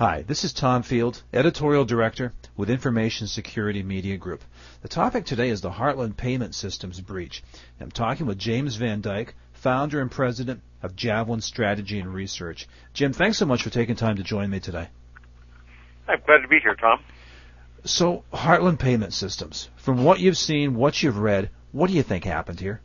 Hi, this is Tom Field, Editorial Director with Information Security Media Group. The topic today is the Heartland Payment Systems breach. I'm talking with James Van Dyke, founder and president of Javelin Strategy and Research. Jim, thanks so much for taking time to join me today. I'm glad to be here, Tom. So, Heartland Payment Systems, from what you've seen, what you've read, what do you think happened here?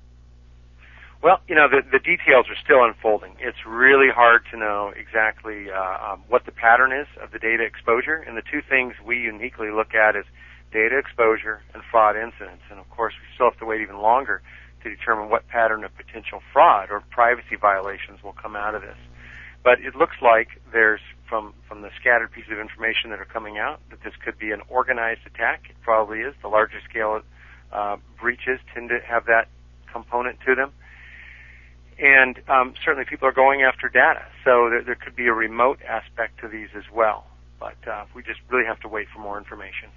Well, you know, the, the details are still unfolding. It's really hard to know exactly uh, um, what the pattern is of the data exposure. And the two things we uniquely look at is data exposure and fraud incidents. And of course, we still have to wait even longer to determine what pattern of potential fraud or privacy violations will come out of this. But it looks like there's, from, from the scattered pieces of information that are coming out, that this could be an organized attack. It probably is. The larger scale uh, breaches tend to have that component to them and um, certainly people are going after data. So there, there, could be a remote aspect to these as well. But uh, we just really have to wait for more information.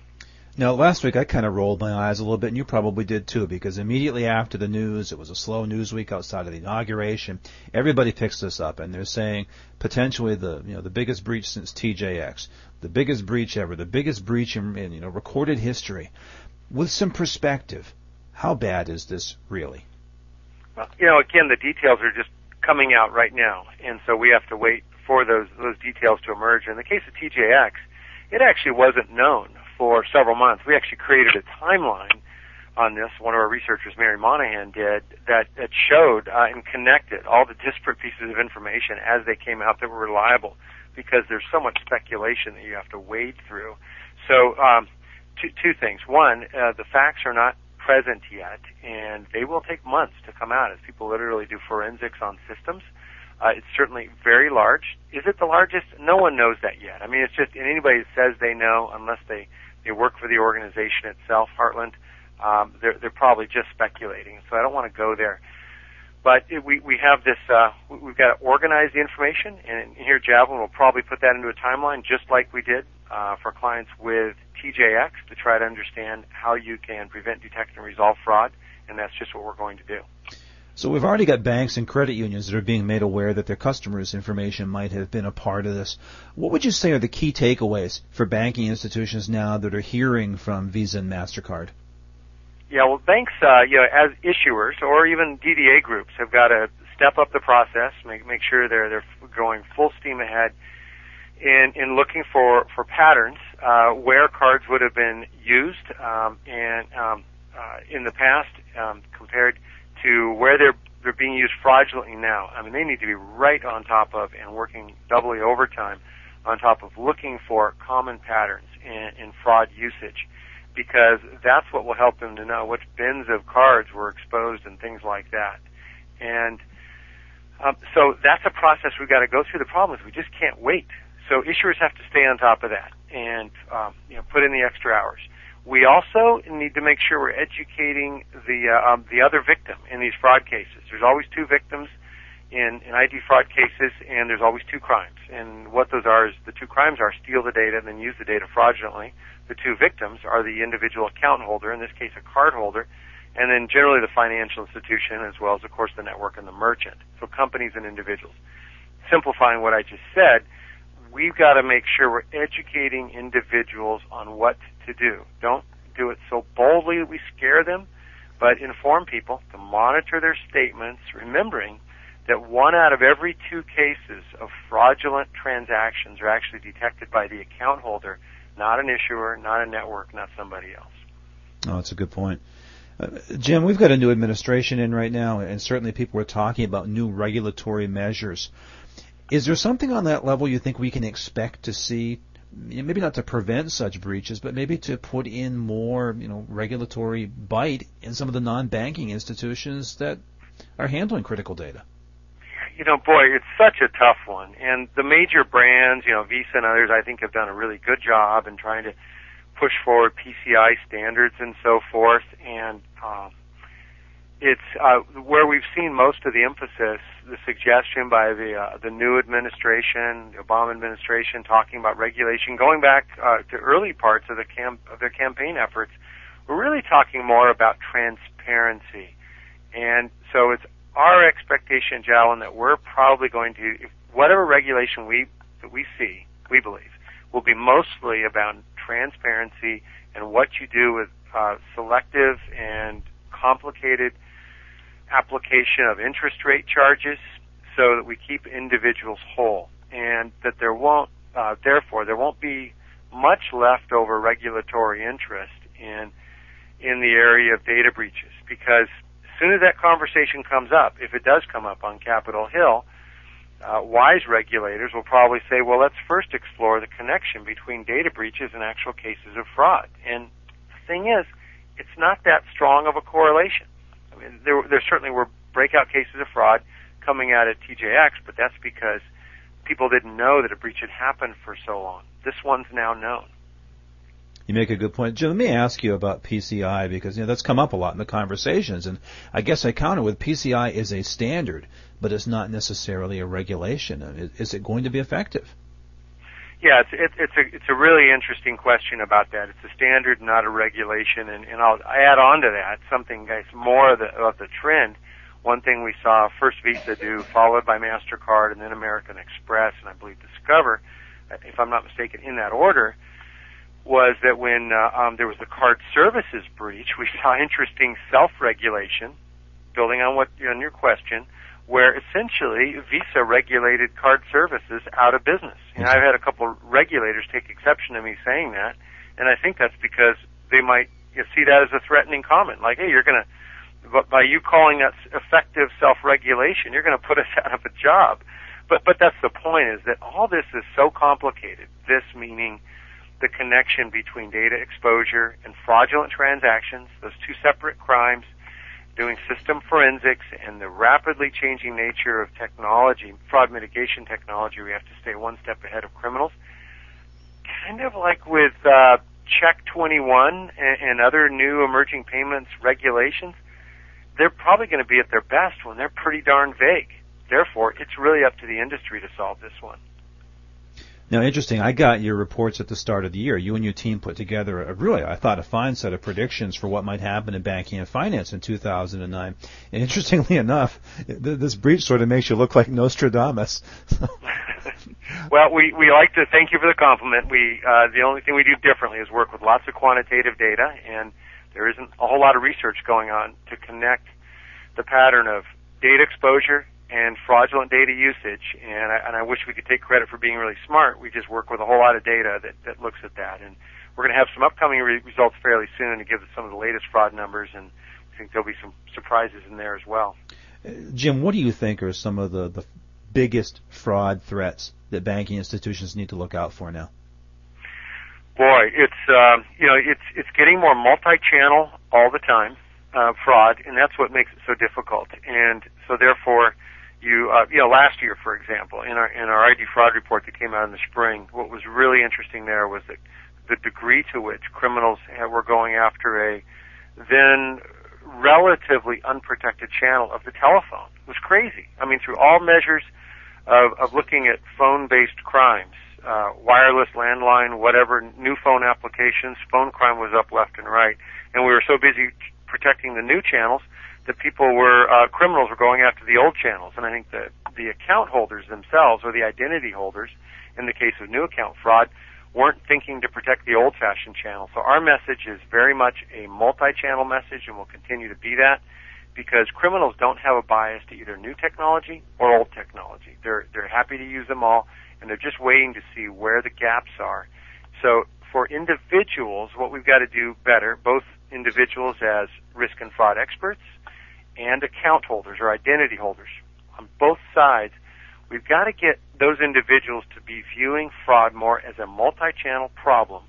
Now, last week I kind of rolled my eyes a little bit, and you probably did too, because immediately after the news, it was a slow news week outside of the inauguration. Everybody picks this up, and they're saying potentially the you know the biggest breach since TJX, the biggest breach ever, the biggest breach in, in you know recorded history. With some perspective, how bad is this really? You know, again, the details are just coming out right now, and so we have to wait for those those details to emerge. In the case of TJX, it actually wasn't known for several months. We actually created a timeline on this. One of our researchers, Mary Monahan, did that that showed uh, and connected all the disparate pieces of information as they came out that were reliable, because there's so much speculation that you have to wade through. So, um, two two things. One, uh, the facts are not present yet, and they will take months to come out as people literally do forensics on systems. Uh, it's certainly very large. Is it the largest? No one knows that yet. I mean, it's just and anybody that says they know, unless they they work for the organization itself, Heartland, um, they're they're probably just speculating. So I don't want to go there. But it, we we have this. Uh, we've got to organize the information, and here Javelin will probably put that into a timeline, just like we did uh, for clients with TJX to try to understand how you can prevent, detect, and resolve fraud, and that's just what we're going to do. So we've already got banks and credit unions that are being made aware that their customers' information might have been a part of this. What would you say are the key takeaways for banking institutions now that are hearing from Visa and Mastercard? Yeah, well, banks, uh, you know, as issuers or even DDA groups, have got to step up the process, make make sure they're they're going full steam ahead in in looking for for patterns uh, where cards would have been used um, and um, uh, in the past um, compared to where they're they're being used fraudulently now. I mean, they need to be right on top of and working doubly overtime on top of looking for common patterns in, in fraud usage because that's what will help them to know which bins of cards were exposed and things like that. And um, so that's a process we've got to go through. The problem is we just can't wait so issuers have to stay on top of that and um, you know put in the extra hours. We also need to make sure we're educating the uh, um, the other victim in these fraud cases. There's always two victims in, in ID fraud cases, and there's always two crimes. And what those are is the two crimes are steal the data and then use the data fraudulently. The two victims are the individual account holder, in this case a card holder, and then generally the financial institution as well as of course the network and the merchant. So companies and individuals. Simplifying what I just said, we've got to make sure we're educating individuals on what to do. Don't do it so boldly that we scare them, but inform people to monitor their statements, remembering that one out of every two cases of fraudulent transactions are actually detected by the account holder, not an issuer, not a network, not somebody else. Oh, that's a good point. Uh, Jim, we've got a new administration in right now, and certainly people are talking about new regulatory measures. Is there something on that level you think we can expect to see? Maybe not to prevent such breaches, but maybe to put in more, you know, regulatory bite in some of the non-banking institutions that are handling critical data. You know, boy, it's such a tough one. And the major brands, you know, Visa and others, I think have done a really good job in trying to push forward PCI standards and so forth. And um, it's uh, where we've seen most of the emphasis, the suggestion by the uh, the new administration, the Obama administration, talking about regulation, going back uh, to early parts of the camp of their campaign efforts. We're really talking more about transparency, and so it's our expectation, Javelin, that we're probably going to, whatever regulation we that we see, we believe will be mostly about transparency and what you do with uh, selective and complicated application of interest rate charges so that we keep individuals whole and that there won't, uh, therefore, there won't be much left over regulatory interest in in the area of data breaches because as soon as that conversation comes up, if it does come up on Capitol Hill, uh, wise regulators will probably say, well, let's first explore the connection between data breaches and actual cases of fraud. And the thing is, it's not that strong of a correlation. There, there certainly were breakout cases of fraud coming out at TJX, but that's because people didn't know that a breach had happened for so long. This one's now known. You make a good point. Jim, let me ask you about PCI because you know that's come up a lot in the conversations, and I guess I counter with PCI is a standard, but it's not necessarily a regulation. Is it going to be effective? Yeah, it's it, it's a it's a really interesting question about that. It's a standard, not a regulation, and, and I'll add on to that something, guys, more of the of the trend. One thing we saw first Visa do, followed by Mastercard, and then American Express, and I believe Discover, if I'm not mistaken, in that order was that when uh, um, there was the card services breach, we saw interesting self-regulation, building on what on your question, where essentially Visa regulated card services out of business. And I've had a couple regulators take exception to me saying that, and I think that's because they might you know, see that as a threatening comment, like, "Hey, you're going to." But by you calling that effective self-regulation, you're going to put us out of a job. But but that's the point is that all this is so complicated. This meaning the connection between data exposure and fraudulent transactions, those two separate crimes, doing system forensics and the rapidly changing nature of technology, fraud mitigation technology, we have to stay one step ahead of criminals. Kind of like with uh, Check 21 and, and other new emerging payments regulations, they're probably going to be at their best when they're pretty darn vague. Therefore, it's really up to the industry to solve this one. Now, interesting. I got your reports at the start of the year. You and your team put together a really, I thought, a fine set of predictions for what might happen in banking and finance in 2009. And interestingly enough, this breach sort of makes you look like Nostradamus. well, we we like to thank you for the compliment. We uh, the only thing we do differently is work with lots of quantitative data, and there isn't a whole lot of research going on to connect the pattern of data exposure and fraudulent data usage. And I, and I wish we could take credit for being really smart. We just work with a whole lot of data that, that looks at that. And we're going to have some upcoming re- results fairly soon to give us some of the latest fraud numbers, and I think there'll be some surprises in there as well. Uh, Jim, what do you think are some of the, the biggest fraud threats that banking institutions need to look out for now? Boy, it's uh, you know it's it's getting more multi-channel all the time uh, fraud, and that's what makes it so difficult. And so therefore, you uh, you know last year for example in our in our ID fraud report that came out in the spring what was really interesting there was that the degree to which criminals were going after a then relatively unprotected channel of the telephone was crazy. I mean through all measures of of looking at phone based crimes uh, wireless landline whatever new phone applications phone crime was up left and right. And we were so busy protecting the new channels that people were uh, criminals were going after the old channels, and I think that the account holders themselves, or the identity holders, in the case of new account fraud, weren't thinking to protect the old-fashioned channel. So our message is very much a multi-channel message, and will continue to be that, because criminals don't have a bias to either new technology or old technology. They're they're happy to use them all, and they're just waiting to see where the gaps are. So for individuals, what we've got to do better, both individuals as risk and fraud experts and account holders or identity holders on both sides, we've got to get those individuals to be viewing fraud more as a multi-channel problem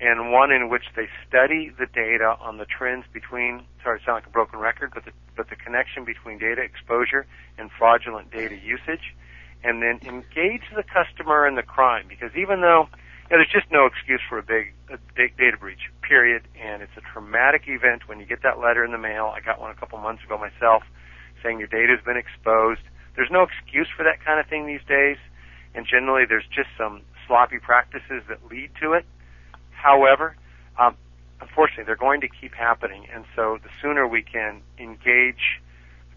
and one in which they study the data on the trends between sorry it sounds like a broken record, but the but the connection between data exposure and fraudulent data usage and then engage the customer in the crime. Because even though know, there's just no excuse for a big, a big data breach, period. And it's a traumatic event when you get that letter in the mail. I got one a couple months ago myself saying your data has been exposed. There's no excuse for that kind of thing these days. And generally there's just some sloppy practices that lead to it. However, um, unfortunately they're going to keep happening. And so the sooner we can engage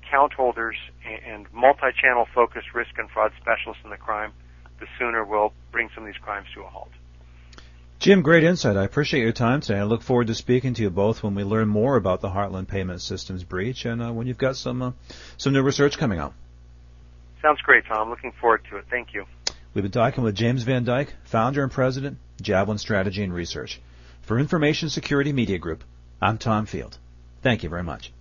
account holders and multi-channel focused risk and fraud specialists in the crime, the sooner we'll bring some of these crimes to a halt. Jim, great insight. I appreciate your time today. I look forward to speaking to you both when we learn more about the Heartland Payment Systems breach and uh, when you've got some uh, some new research coming out. Sounds great, Tom. Looking forward to it. Thank you. We've been talking with James Van Dyke, founder and president, Javelin Strategy and Research. For Information Security Media Group, I'm Tom Field. Thank you very much.